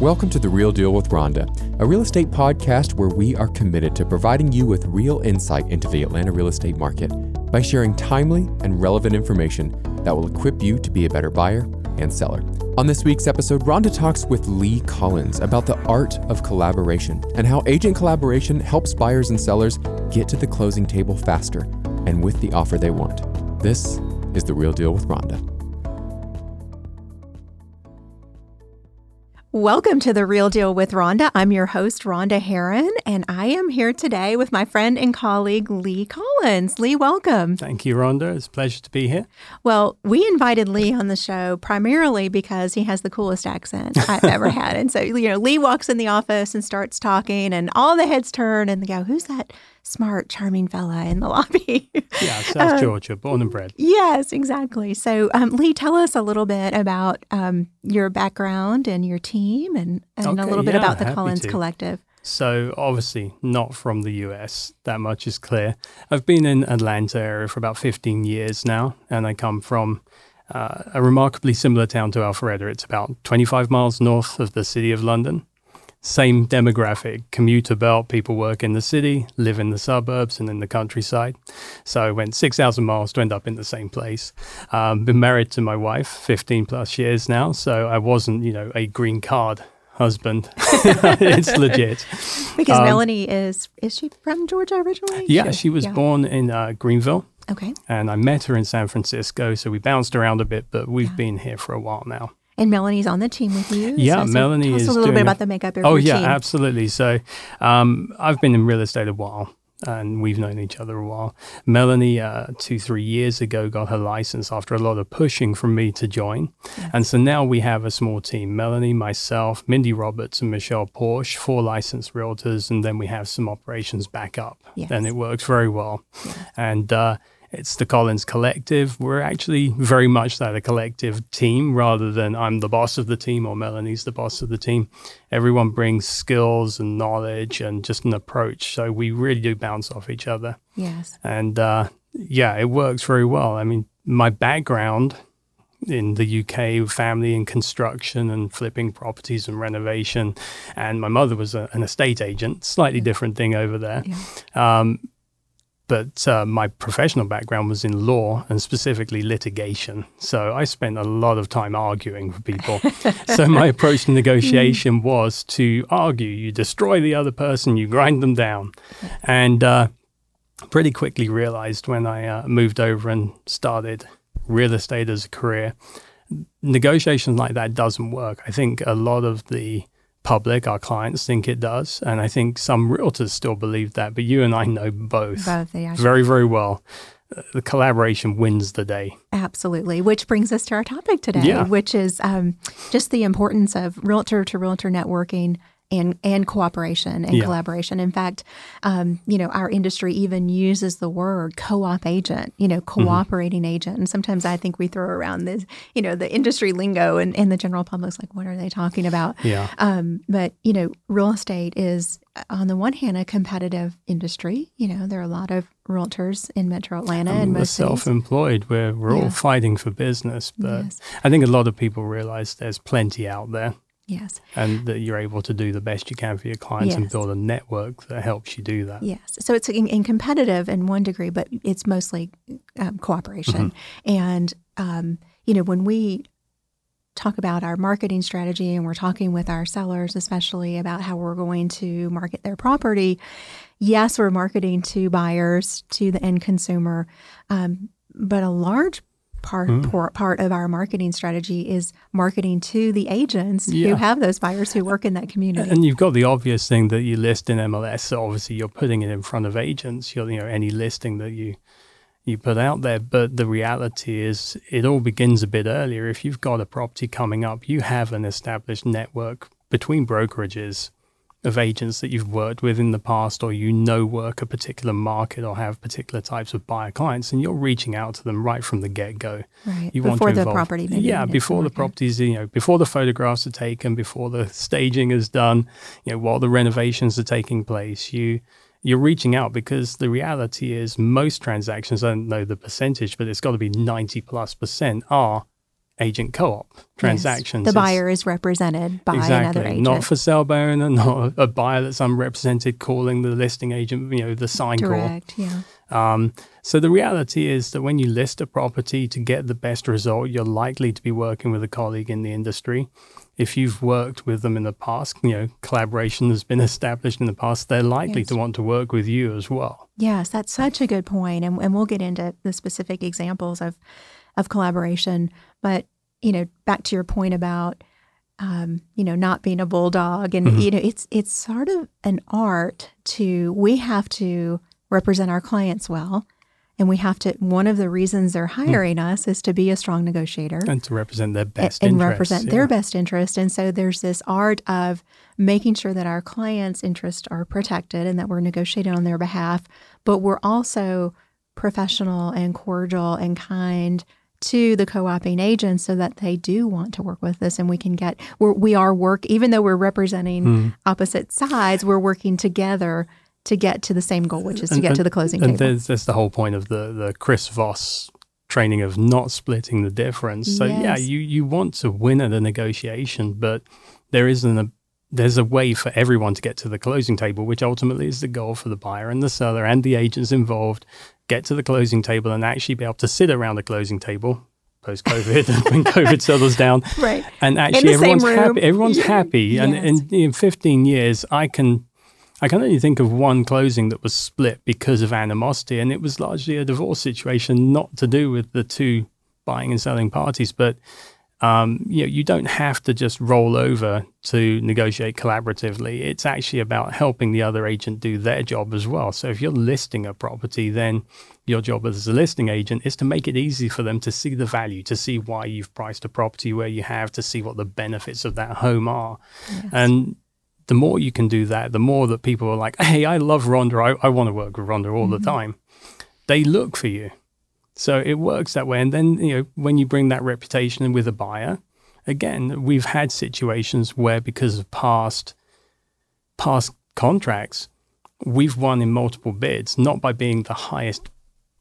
Welcome to The Real Deal with Rhonda, a real estate podcast where we are committed to providing you with real insight into the Atlanta real estate market by sharing timely and relevant information that will equip you to be a better buyer and seller. On this week's episode, Rhonda talks with Lee Collins about the art of collaboration and how agent collaboration helps buyers and sellers get to the closing table faster and with the offer they want. This is The Real Deal with Rhonda. Welcome to The Real Deal with Rhonda. I'm your host, Rhonda Haran, and I am here today with my friend and colleague, Lee Collins. Lee, welcome. Thank you, Rhonda. It's a pleasure to be here. Well, we invited Lee on the show primarily because he has the coolest accent I've ever had. And so, you know, Lee walks in the office and starts talking, and all the heads turn and they go, Who's that? smart, charming fella in the lobby. yeah, South um, Georgia, born and bred. Yes, exactly. So, um, Lee, tell us a little bit about um, your background and your team and, and okay, a little bit about the Collins to. Collective. So, obviously, not from the US, that much is clear. I've been in Atlanta area for about 15 years now, and I come from uh, a remarkably similar town to Alpharetta. It's about 25 miles north of the city of London same demographic, commuter belt, people work in the city, live in the suburbs and in the countryside. So I went 6,000 miles to end up in the same place. Um, been married to my wife 15 plus years now, so I wasn't, you know, a green card husband. it's legit. Because um, Melanie is, is she from Georgia originally? Yeah, she was yeah. born in uh, Greenville. Okay. And I met her in San Francisco, so we bounced around a bit, but we've yeah. been here for a while now. And Melanie's on the team with you. Yeah, so, Melanie tell us is a little bit about the makeup of oh, yeah, absolutely. So um, I've been in real estate a while and we've known each other a while. Melanie, uh, two, three years ago, got her license after a lot of pushing from me to join. Yes. And so now we have a small team Melanie, myself, Mindy Roberts, and Michelle Porsche, four licensed realtors. And then we have some operations back up. Yes. And it works very well. Yes. And, uh, it's the Collins Collective. We're actually very much that a collective team rather than I'm the boss of the team or Melanie's the boss of the team. Everyone brings skills and knowledge and just an approach. So we really do bounce off each other. Yes. And uh, yeah, it works very well. I mean, my background in the UK, family in construction and flipping properties and renovation. And my mother was a, an estate agent, slightly different thing over there. Yeah. Um, but uh, my professional background was in law and specifically litigation. So I spent a lot of time arguing for people. so my approach to negotiation was to argue. You destroy the other person, you grind them down. And uh, pretty quickly realized when I uh, moved over and started real estate as a career, negotiations like that doesn't work. I think a lot of the public, our clients think it does. And I think some realtors still believe that, but you and I know both, both very, very well. Uh, the collaboration wins the day. Absolutely. Which brings us to our topic today, yeah. which is um, just the importance of realtor to realtor networking and and cooperation and yeah. collaboration. In fact, um, you know, our industry even uses the word co-op agent, you know, mm-hmm. cooperating mm-hmm. agent. And sometimes I think we throw around this, you know, the industry lingo and, and the general public's like, what are they talking about? Yeah. Um, but, you know, real estate is on the one hand a competitive industry. You know, there are a lot of realtors in metro Atlanta and, and most self-employed where we're yeah. all fighting for business. But yes. I think a lot of people realize there's plenty out there. Yes. And that you're able to do the best you can for your clients yes. and build a network that helps you do that. Yes. So it's in, in competitive in one degree, but it's mostly um, cooperation. Mm-hmm. And, um, you know, when we talk about our marketing strategy and we're talking with our sellers, especially about how we're going to market their property, yes, we're marketing to buyers, to the end consumer. Um, but a large part mm. part of our marketing strategy is marketing to the agents yeah. who have those buyers who work in that community. And you've got the obvious thing that you list in MLS. So obviously, you're putting it in front of agents. You're, you know, any listing that you you put out there. But the reality is, it all begins a bit earlier. If you've got a property coming up, you have an established network between brokerages of agents that you've worked with in the past or you know work a particular market or have particular types of buyer clients and you're reaching out to them right from the get-go. Right. You before the property yeah before the properties you know before the photographs are taken before the staging is done you know while the renovations are taking place you you're reaching out because the reality is most transactions i don't know the percentage but it's got to be 90 plus percent are agent co-op transactions. Yes. The buyer is represented by exactly. another agent. Not for sale by owner, not a buyer that's unrepresented calling the listing agent, you know, the sign Direct, call. yeah. Um, so the reality is that when you list a property to get the best result, you're likely to be working with a colleague in the industry. If you've worked with them in the past, you know, collaboration has been established in the past, they're likely Yes. to want to work with you as well. Yes, that's such a good point, and and we'll get into the specific examples of of collaboration. But you know, back to your point about um, you know not being a bulldog, and Mhm. you know, it's it's sort of an art to we have to represent our clients well, and we have to. One of the reasons they're hiring us is to be a strong negotiator And to represent their best and interests, represent yeah. their best interest. And so there's this art of making sure that our clients' interests are protected and that we're negotiating on their behalf, but we're also professional and cordial and kind to the co-oping agents so that they do want to work with us and we can get we're, we are work even though we're representing Hmm. opposite sides we're working together to get to the same goal which is to And- get to the closing And table that's the whole point of the, the Chris Voss training of not splitting the difference. So yeah, you, you want to win at a negotiation, but there isn't a there's a way for everyone to get to the closing table, which ultimately is the goal for the buyer and the seller and the agents involved. Get to the closing table and actually be able to sit around the closing table post COVID when COVID settles down right and actually everyone's happy. Everyone's happy, and Yes. in, in 15 years, I can I can only think of one closing that was split because of animosity, and it was largely a divorce situation, not to do with the two buying and selling parties, but. Um, you know, you don't have to just roll over to negotiate collaboratively. It's actually about helping the other agent do their job as well. So if you're listing a property, then your job as a listing agent is to make it easy for them to see the value, to see why you've priced a property where you have, to see what the benefits of that home are. And the more you can do that, the more that people are like, hey, I love Rhonda. I, I want to work with Rhonda all the time. They look for you. So it works that way. And then, you know, when you bring that reputation in with a buyer, again, we've had situations where because of past past contracts, we've won in multiple bids, not by being the highest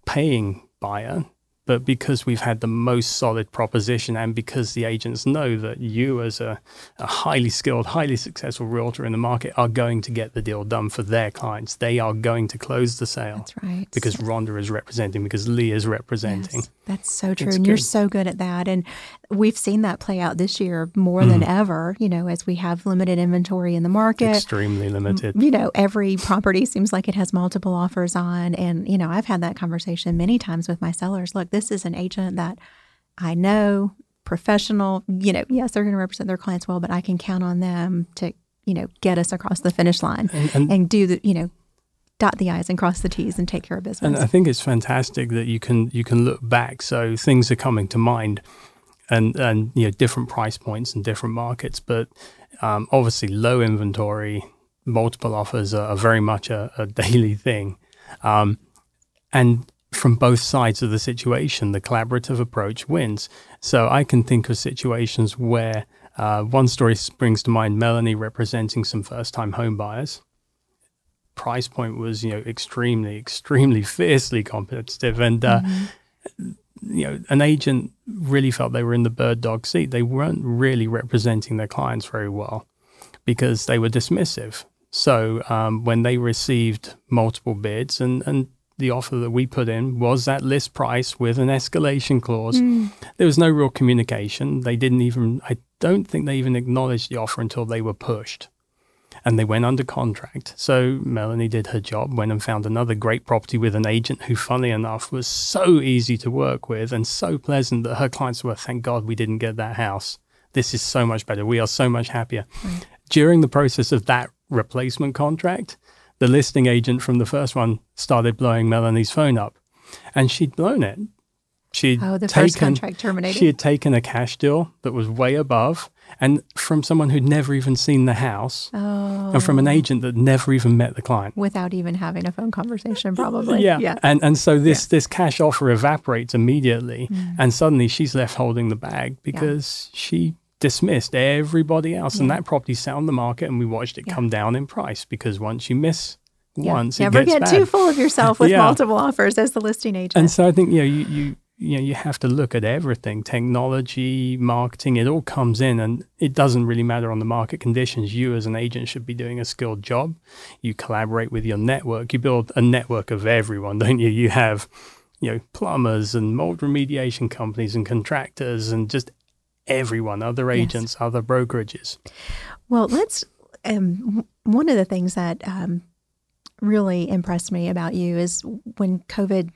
paying buyer, but because we've had the most solid proposition and because the agents know that you as a, a highly skilled, highly successful realtor in the market are going to get the deal done for their clients. They are going to close the sale that's right because Rhonda is representing, because Lee is representing. Yes, that's so true. It's and you're so good at that. And we've seen that play out this year more than Mm. ever, you know, as we have limited inventory in the market. Extremely limited. You know, every property seems like it has multiple offers on. And, you know, I've had that conversation many times with my sellers. Look, this is an agent that I know, professional, you know, yes, they're going to represent their clients well, but I can count on them to, you know, get us across the finish line And, and, and do the, you know, dot the I's and cross the T's and take care of business. and I think it's fantastic that you can you can look back. So things are coming to mind, and and you know different price points and different markets. But um, obviously, low inventory, multiple offers are, are very much a, a daily thing, um, and from both sides of the situation, the collaborative approach wins. So I can think of situations where uh, one story springs to mind: Melanie representing some first-time home buyers. Price point was, you know, extremely, extremely fiercely competitive, and uh, you know, an agent really felt they were in the bird dog seat. They weren't really representing their clients very well because they were dismissive. So um, when they received multiple bids and, and the offer that we put in was that list price with an escalation clause, hmm. there was no real communication. They didn't even, I don't think they even acknowledged the offer until they were pushed and they went under contract. So Melanie did her job, went and found another great property with an agent who, funny enough, was so easy to work with and so pleasant that her clients were, thank God we didn't get that house. This is so much better. We are so much happier. During the process of that replacement contract, the listing agent from the first one started blowing Melanie's phone up and she'd blown it. She'd oh, the taken, first contract terminated. she had taken a cash deal that was way above, and from someone who'd never even seen the house, oh. and from an agent that never even met the client. without even having a phone conversation, probably. Yeah. yeah. And and so this this cash offer evaporates immediately, Mm. and suddenly she's left holding the bag because she dismissed everybody else, and that property sat on the market, and we watched it Yeah. come down in price because once you miss Yeah. once, Never it gets get bad. too full of yourself with Yeah. multiple offers as the listing agent. And so I think you know you, you you know you have to look at everything technology marketing it all comes in and it doesn't really matter on the market conditions you as an agent should be doing a skilled job you collaborate with your network you build a network of everyone don't you you have you know plumbers and mold remediation companies and contractors and just everyone other agents yes. other brokerages well let's um, one of the things that um, really impressed me about you is when covid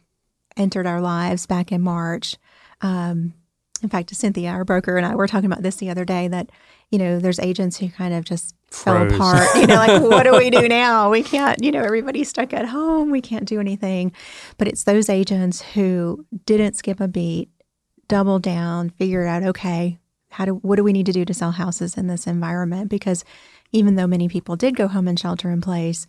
entered our lives back in March. Um, in fact, Cynthia, our broker, and I were talking about this the other day that, you know, there's agents who kind of just Froze. fell apart. You know, like, what do we do now? We can't, you know, everybody's stuck at home. We can't do anything. But it's those agents who didn't skip a beat, doubled down, figured out, okay, how do, what do we need to do to sell houses in this environment? Because even though many people did go home and shelter in place,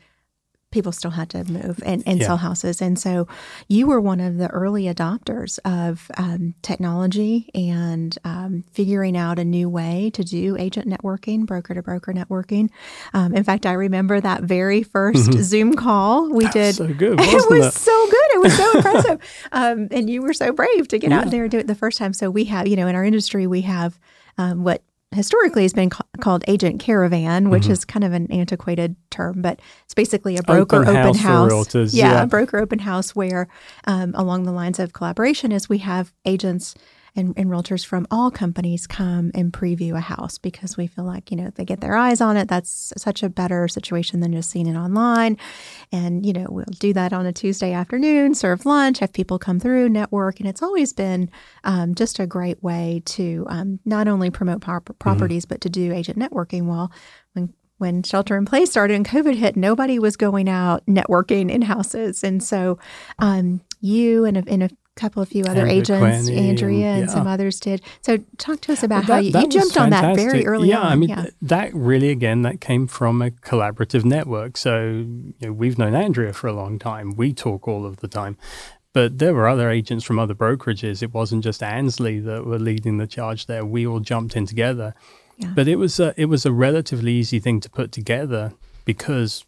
people still had to move and, and yeah. sell houses. And so you were one of the early adopters of um, technology and um, figuring out a new way to do agent networking, broker to broker networking. Um, in fact, I remember that very 1st mm-hmm. Zoom call we did. So good. it was it? so good. It was so impressive. Um, and you were so brave to get yeah. out there and do it the first time. So we have, you know, in our industry, we have um, what historically has been ca- called agent caravan, which mm-hmm. is kind of an antiquated term, but it's basically a broker open, open house. house. Yeah, yeah, a broker open house where, um, along the lines of collaboration, is we have agents and, and realtors from all companies come and preview a house because we feel like, you know, they get their eyes on it. That's such a better situation than just seeing it online. And, you know, we'll do that on a Tuesday afternoon, serve lunch, have people come through, network. And it's always been um, just a great way to um, not only promote mm-hmm. properties, mm-hmm. but to do agent networking well. When when shelter in place started and COVID hit, nobody was going out networking in houses. And so um, you and a, and a couple of few other Andrea agents, Andrea and, and some others did. So talk to us about well, that, how you, you jumped on that very early yeah, on. I mean, yeah. Th- that really, again, that came from a collaborative network. So you know, we've known Andrea for a long time. We talk all of the time. But there were other agents from other brokerages. It wasn't just Ansley that were leading the charge there. We all jumped in together. Yeah. But it was a, it was a relatively easy thing to put together because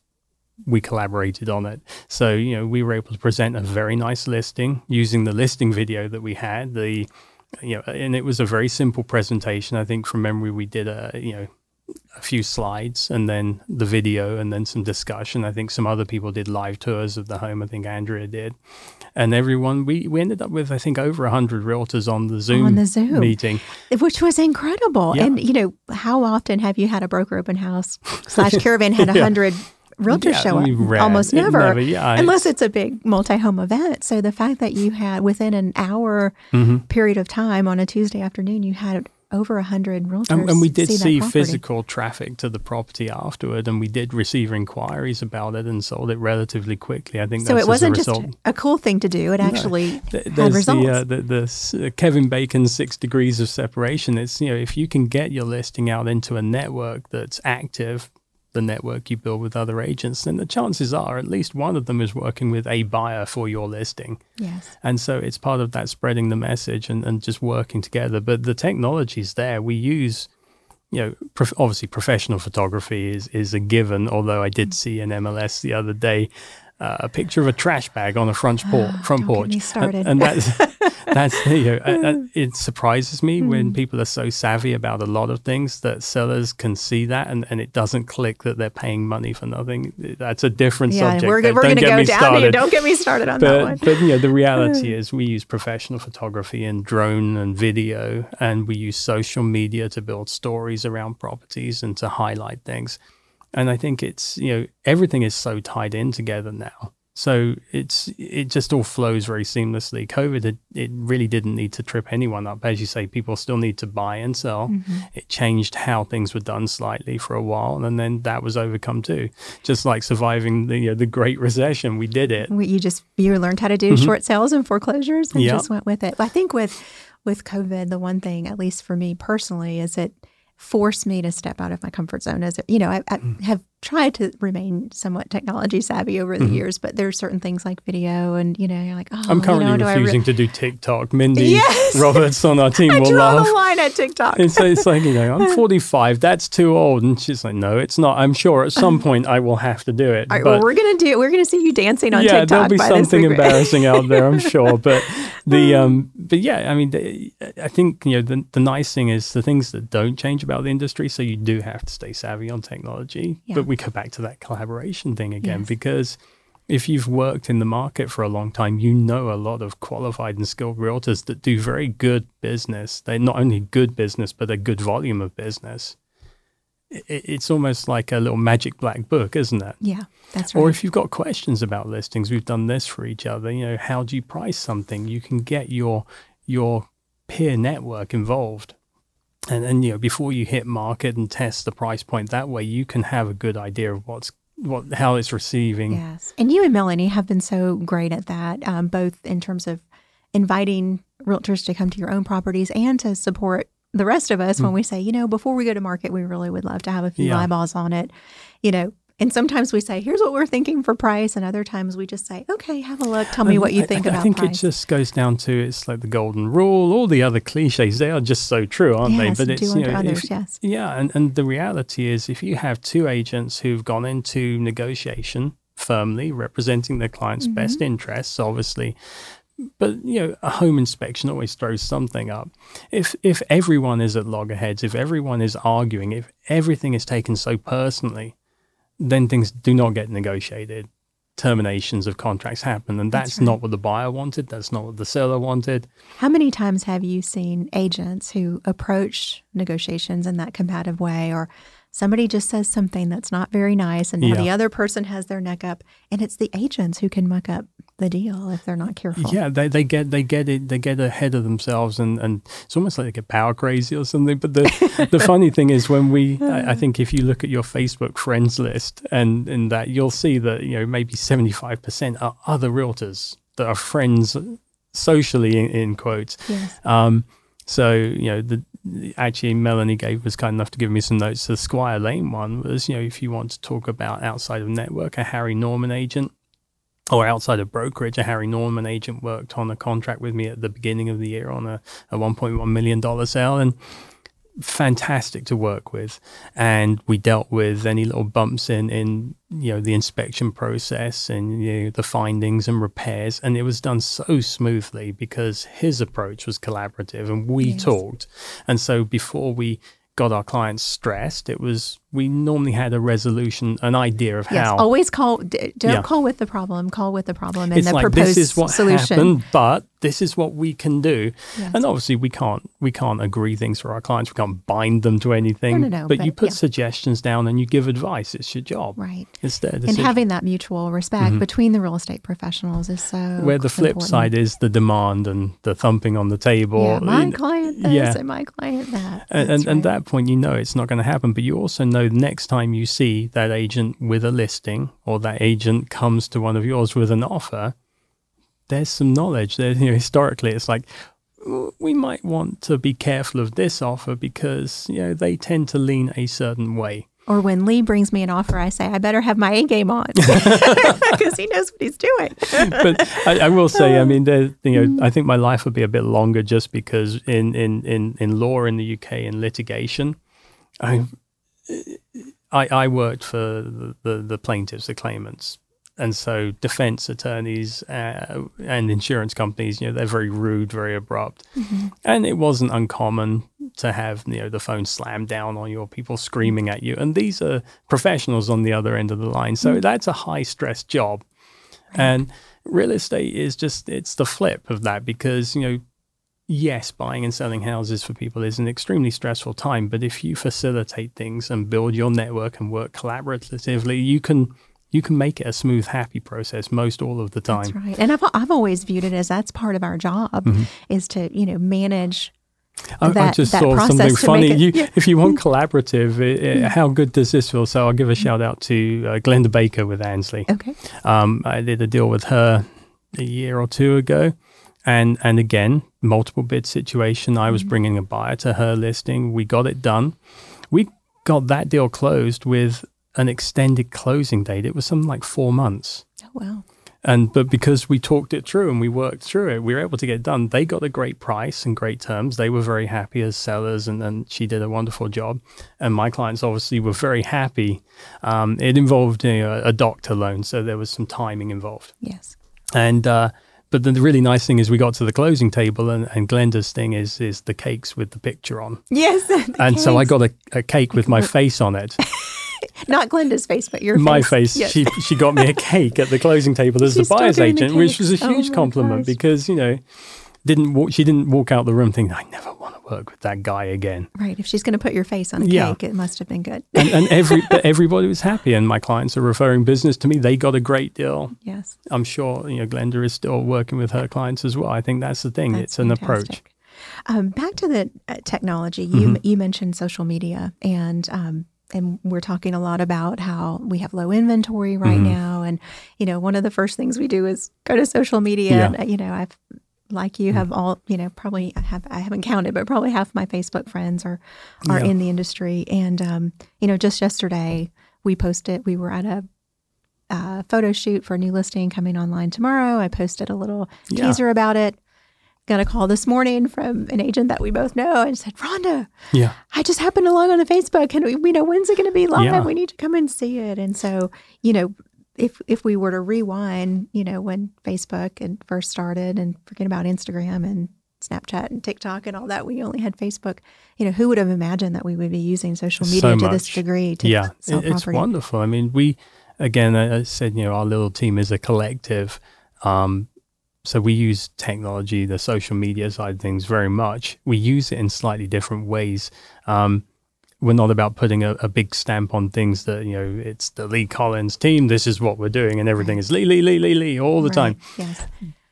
we collaborated on it. So, you know, we were able to present a very nice listing using the listing video that we had. The, you know, and it was a very simple presentation. I think from memory, we did a, you know, a few slides and then the video and then some discussion. I think some other people did live tours of the home. I think Andrea did. And everyone, we, we ended up with, I think, over 100 realtors on the Zoom, on the Zoom meeting. Which was incredible. Yeah. And, you know, how often have you had a broker open house slash caravan had 100 yeah realtors yeah, show up. Almost never, never yeah, unless it's, it's, a big multi-home event. So the fact that you had within an hour mm-hmm. period of time on a Tuesday afternoon, you had over a hundred realtors. And, and, we did see, see physical traffic to the property afterward, and we did receive inquiries about it and sold it relatively quickly. I think so. it wasn't just a cool thing to do; it actually no. had results. The, uh, the, the uh, Kevin Bacon six degrees of separation. It's you know if you can get your listing out into a network that's active the network you build with other agents, then the chances are at least one of them is working with a buyer for your listing. Yes. And so it's part of that spreading the message and, and just working together. But the technology's there. We use, you know, prof- obviously professional photography is, is a given, although I did mm. see an MLS the other day uh, a picture of a trash bag on a front, por- front porch. And, and, that's that's you know, uh, it surprises me mm. when people are so savvy about a lot of things that sellers can see that and, and it doesn't click that they're paying money for nothing. That's a different yeah, subject. We're, we're going to go down started. here. Don't get me started on but, that one. But you know, the reality is we use professional photography and drone and video, and we use social media to build stories around properties and to highlight things. And I think it's, you know, everything is so tied in together now. So it's it just all flows very seamlessly. COVID it, it really didn't need to trip anyone up, as you say. People still need to buy and sell. Mm-hmm. It changed how things were done slightly for a while, and then that was overcome too. Just like surviving the you know, the Great Recession, we did it. You just you learned how to do mm-hmm. short sales and foreclosures, and yep. just went with it. I think with with COVID, the one thing, at least for me personally, is it forced me to step out of my comfort zone. As you know, I, I mm. have tried to remain somewhat technology savvy over the mm-hmm. years, but there's certain things like video, and you know, you're like, oh, I'm currently you know, refusing re- to do TikTok. Mindy yes! Roberts on our team I will draw laugh. the line at TikTok. it's, it's like you know, I'm 45. That's too old, and she's like, no, it's not. I'm sure at some point I will have to do it. All right, well, we're gonna do. it. We're gonna see you dancing on yeah, TikTok. there'll be something embarrassing out there, I'm sure. But the um, but yeah, I mean, the, I think you know the the nice thing is the things that don't change about the industry. So you do have to stay savvy on technology, yeah. but we go back to that collaboration thing again yes. because if you've worked in the market for a long time, you know a lot of qualified and skilled realtors that do very good business. They're not only good business, but a good volume of business. It's almost like a little magic black book, isn't it? Yeah, that's right. Or if you've got questions about listings, we've done this for each other. You know, how do you price something? You can get your your peer network involved and then you know before you hit market and test the price point that way you can have a good idea of what's what how it's receiving yes and you and melanie have been so great at that um, both in terms of inviting realtors to come to your own properties and to support the rest of us mm. when we say you know before we go to market we really would love to have a few yeah. eyeballs on it you know and sometimes we say, here's what we're thinking for price. And other times we just say, okay, have a look. Tell me what you think I, about I think price. it just goes down to it's like the golden rule. All the other cliches, they are just so true, aren't yes, they? But it's, you know, others, if, yes. Yeah. And, and the reality is, if you have two agents who've gone into negotiation firmly representing their client's mm-hmm. best interests, obviously, but you know a home inspection always throws something up if if everyone is at loggerheads if everyone is arguing if everything is taken so personally then things do not get negotiated. Terminations of contracts happen, and that's, that's right. not what the buyer wanted. That's not what the seller wanted. How many times have you seen agents who approach negotiations in that combative way, or somebody just says something that's not very nice, and yeah. the other person has their neck up, and it's the agents who can muck up the deal if they're not careful. Yeah, they, they get they get it they get ahead of themselves and, and it's almost like they get power crazy or something. But the the funny thing is when we I, I, think if you look at your Facebook friends list and in that you'll see that you know maybe seventy five percent are other realtors that are friends socially in, in quotes. Yes. Um, so you know the actually Melanie gave was kind enough to give me some notes. The Squire Lane one was you know if you want to talk about outside of network a Harry Norman agent or outside of brokerage, a Harry Norman agent worked on a contract with me at the beginning of the year on a, a $1.1 million sale. And fantastic to work with and we dealt with any little bumps in in you know the inspection process and you know, the findings and repairs and it was done so smoothly because his approach was collaborative and we yes. talked and so before we got our clients stressed. It was we normally had a resolution, an idea of yes, how. Always call. Don't yeah. call with the problem. Call with the problem and it's the like, proposed this is what solution. Happened, but this is what we can do. Yes. And obviously, we can't we can't agree things for our clients. We can't bind them to anything. No, no, no, but, but you put yeah. suggestions down and you give advice. It's your job, right? It's their decision. And having that mutual respect mm-hmm. between the real estate professionals is so. Where the flip important. side is the demand and the thumping on the table. Yeah, my client this yeah. and my client that. And, and, right. that point, you know it's not going to happen. But you also know next time you see that agent with a listing or that agent comes to one of yours with an offer there's some knowledge there. You know, historically, it's like we might want to be careful of this offer because you know they tend to lean a certain way. Or when Lee brings me an offer, I say I better have my A game on because he knows what he's doing. but I, I, will say, I mean, you know, mm. I think my life would be a bit longer just because in in in, in law in the UK in litigation, I I, I worked for the, the, the plaintiffs, the claimants, and so defense attorneys uh, and insurance companies, you know, they're very rude, very abrupt, mm-hmm. and it wasn't uncommon to have you know the phone slammed down on you or people screaming at you, and these are professionals on the other end of the line, so mm-hmm. that's a high stress job, and real estate is just it's the flip of that because you know yes, buying and selling houses for people is an extremely stressful time. But if you facilitate things and build your network and work collaboratively, you can you can make it a smooth, happy process most all of the time. That's right. And I've, I've always viewed it as that's part of our job mm-hmm. is to, you know, manage I, that, I just saw something funny. It, you, yeah. If you want collaborative, it, it, how good does this feel? So I'll give a shout out to uh, Glenda Baker with Ansley. Okay. Um, I did a deal with her a year or two ago. And, and again, multiple bid situation. I was mm-hmm. bringing a buyer to her listing. We got it done. We got that deal closed with an extended closing date. It was something like four months. Oh, wow. And but because we talked it through and we worked through it, we were able to get it done. They got a great price and great terms. They were very happy as sellers, and, and she did a wonderful job. And my clients obviously were very happy. Um, it involved you know, a doctor loan, so there was some timing involved. Yes. And uh, but the really nice thing is we got to the closing table, and, and Glenda's thing is is the cakes with the picture on. Yes. And so I got a, a cake with my face on it. not Glenda's face, but your face. my face. face. Yes. She she got me a cake at the closing table as She's the buyer's agent, which was a. Oh huge compliment gosh. because you know didn't walk, she didn't walk out the room thinking I never want to work with that guy again. right. If she's going to put your face on a Yeah. cake, it must have been good. And, and every everybody was happy, and my clients are referring business to me. They got a great deal. yes. I'm sure you know Glenda is still working with her clients as well. I think that's the thing. That's it's an approach. Um, back to the uh, technology, you Mm-hmm. you mentioned social media, and um, and we're talking a lot about how we have low inventory right Mm-hmm. now, and you know one of the first things we do is go to social media. Yeah. And, you know, I've like you have all you know probably I have I haven't counted, but probably half my Facebook friends are are Yeah. in the industry, and um, you know just yesterday we posted we were at a uh, photo shoot for a new listing coming online tomorrow. I posted a little Yeah. teaser about it. Got a call this morning from an agent that we both know and said, Rhonda, Yeah. I just happened to log on to Facebook and we, we know when's it going to be live? Yeah. We need to come and see it. And so, you know, if if we were to rewind, you know, when Facebook and first started and forget about Instagram and Snapchat and TikTok and all that, we only had Facebook. You know, who would have imagined that we would be using social media So to this degree to yeah, sell it's property? wonderful. I mean, we again, I I said, you know, our little team is a collective. Um, so we use technology, the social media side of things, very much. We use it in slightly different ways. Um, we're not about putting a, a big stamp on things that you know. It's the Lee Collins team. This is what we're doing, and everything is Lee, Lee, Lee, Lee, Lee all the Right. time. Yes.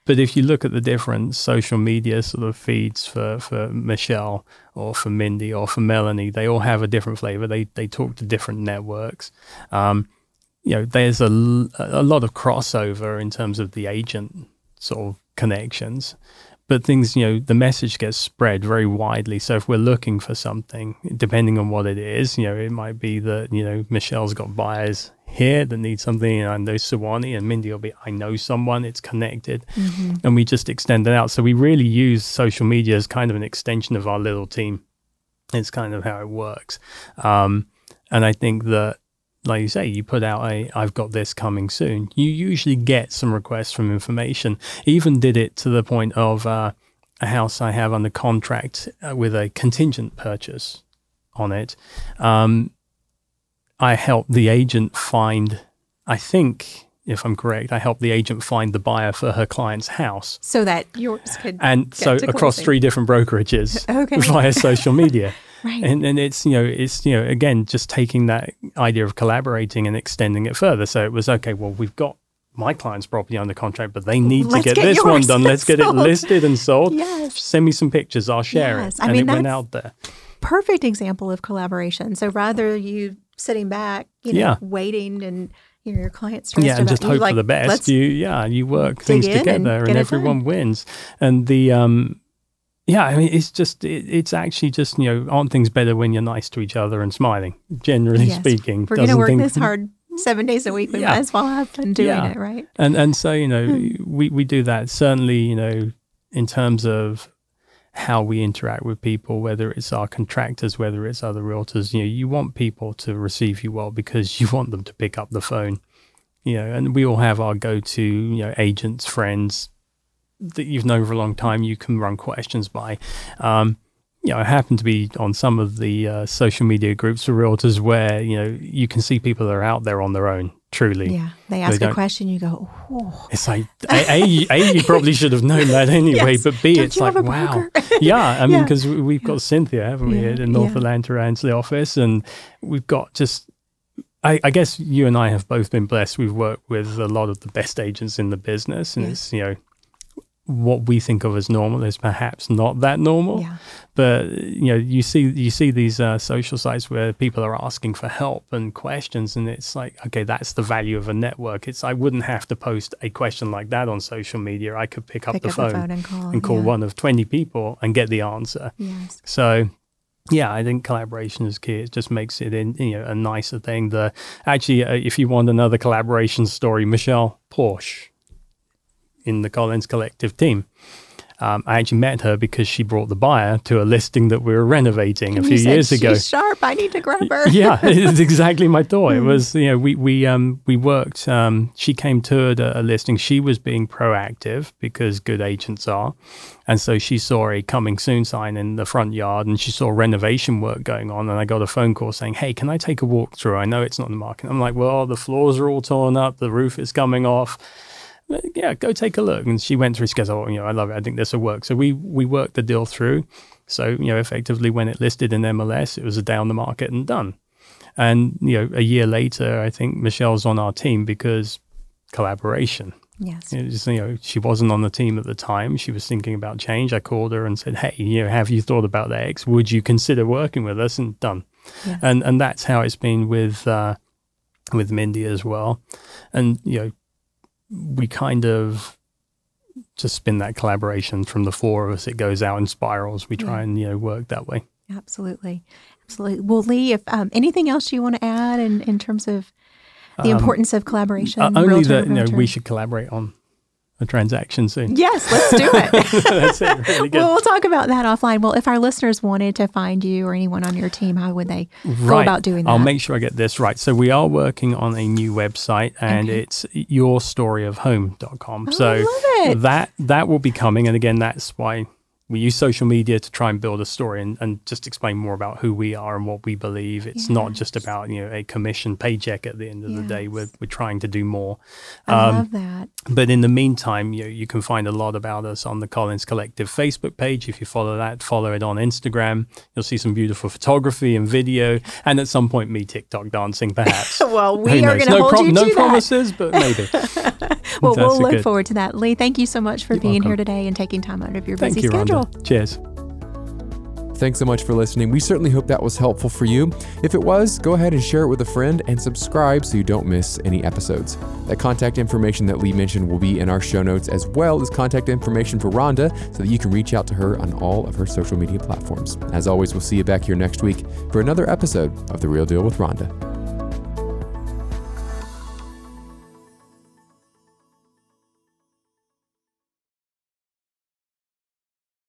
But if you look at the different social media sort of feeds for, for Michelle or for Mindy or for Melanie, they all have a different flavor. They they talk to different networks. Um, you know, there's a, a lot of crossover in terms of the agent sort of connections. But things, you know, the message gets spread very widely. So if we're looking for something, depending on what it is, you know, it might be that, you know, Michelle's got buyers here that need something, and I know Sawani, and Mindy will be, I know someone, it's connected. And we just extend it out. So we really use social media as kind of an extension of our little team. It's kind of how it works. Um, and I think that, like you say, you put out a, I've got this coming soon. You usually get some requests from information. Even did it to the point of uh, a house I have under contract uh, with a contingent purchase on it. Um, I helped the agent find, I think, if I'm correct, I helped the agent find the buyer for her client's house. So that yours could And so across closing. three different brokerages Okay. via social media. Right. And and it's you know it's you know again just taking that idea of collaborating and extending it further. So it was okay. Well, we've got my client's property under contract, but they need Let's to get, get this one done. Let's get it listed and sold. Yes. Send me some pictures. I'll share Yes. it. I and mean, it went out there. perfect example of collaboration. So rather you sitting back, you know, Yeah. waiting and you know, your client's stressed yeah, and about just you, hope like, for the best. You yeah, you work things in and together, and, everyone done. wins. And the um, yeah, I mean, it's just it, it's actually just you know, aren't things better when you're nice to each other and smiling? Generally yes, speaking, we're going to work think- this hard seven days a week. We Yeah. might as well have fun doing Yeah. it, right? And and so you know Hmm. we we do that certainly you know in terms of how we interact with people, whether it's our contractors, whether it's other realtors. You know, you want people to receive you well because you want them to pick up the phone. You know, and we all have our go-to you know agents, friends that you've known for a long time. You can run questions by. Um, you know, I happen to be on some of the uh, social media groups for realtors where you know you can see people that are out there on their own. Truly, Yeah. They ask a question, you go, oh, it's like a, a, you- a you probably should have known that anyway, Yes. but b Don't it's like wow, yeah. I mean, Yeah. because we've got Cynthia, haven't we, Yeah, in North yeah. Atlanta and the office, and we've got just. I, I guess you and I have both been blessed. We've worked with a lot of the best agents in the business, and Yes. it's you know what we think of as normal is perhaps not that normal yeah. but you know you see you see these uh, social sites where people are asking for help and questions and it's like okay that's the value of a network it's i wouldn't have to post a question like that on social media i could pick up, Pick the, up phone the phone and call. and call yeah. one of 20 people and get the answer Yes. so yeah, I think collaboration is key. It just makes it in, you know a nicer thing. The actually, uh, if you want another collaboration story, Michelle Porsche in the Collins Collective team. Um, I actually met her because she brought the buyer to a listing that we were renovating And a few said, years ago. She's sharp. I need to grab her. yeah, it's exactly my thought. It was you know we we um we worked. Um, she came to a, a listing. She was being proactive because good agents are, and so she saw a coming soon sign in the front yard, and she saw renovation work going on. And I got a phone call saying, "Hey, can I take a walk through? I know it's not in the market." I'm like, "Well, the floors are all torn up. The roof is coming off." Yeah, go take a look. And she went through. She goes, "Oh, you know, I love it. I think this will work." So we we worked the deal through. So you know, effectively, when it listed in MLS, it was a down the market and done. And you know, a year later, I think Michelle's on our team because collaboration. Yes. It was, you know, she wasn't on the team at the time. She was thinking about change. I called her and said, "Hey, you know, have you thought about the X? Would you consider working with us?" And done. Yes. And and that's how it's been with uh, with Mindy as well. And you know, we kind of just spin that collaboration from the four of us. It goes out in spirals. We try Yeah. and you know work that way. Absolutely. Absolutely. Well, Lee, if um, anything else you want to add in, in terms of the Um, importance of collaboration? Uh, only realtor that you know we should collaborate on a transaction soon. Yes, let's do it. That's it. Really good. well, we'll talk about that offline. Well, if our listeners wanted to find you or anyone on your team, how would they go about doing that? I'll make sure I get this right. So we are working on a new website and Okay. it's yourstoryofhome.com. Oh, so I love it. that that will be coming and again that's why we use social media to try and build a story and, and just explain more about who we are and what we believe. It's not just about, you know, a commission paycheck at the end of the day. We're, we're trying to do more. I Um, love that. But in the meantime, you you can find a lot about us on the Collins Collective Facebook page. If you follow that, follow it on Instagram. You'll see some beautiful photography and video, and at some point, me TikTok dancing, perhaps. Well, Who we are going to no hold prom- you no to that. promises, but maybe. Well, we'll look good. forward to that. Lee, thank you so much for You're being here today and taking time out of your Thank busy you, schedule. Rhonda. Cheers. Thanks so much for listening. We certainly hope that was helpful for you. If it was, go ahead and share it with a friend and subscribe so you don't miss any episodes. That contact information that Lee mentioned will be in our show notes as well as contact information for Rhonda so that you can reach out to her on all of her social media platforms. As always, we'll see you back here next week for another episode of The Real Deal with Rhonda.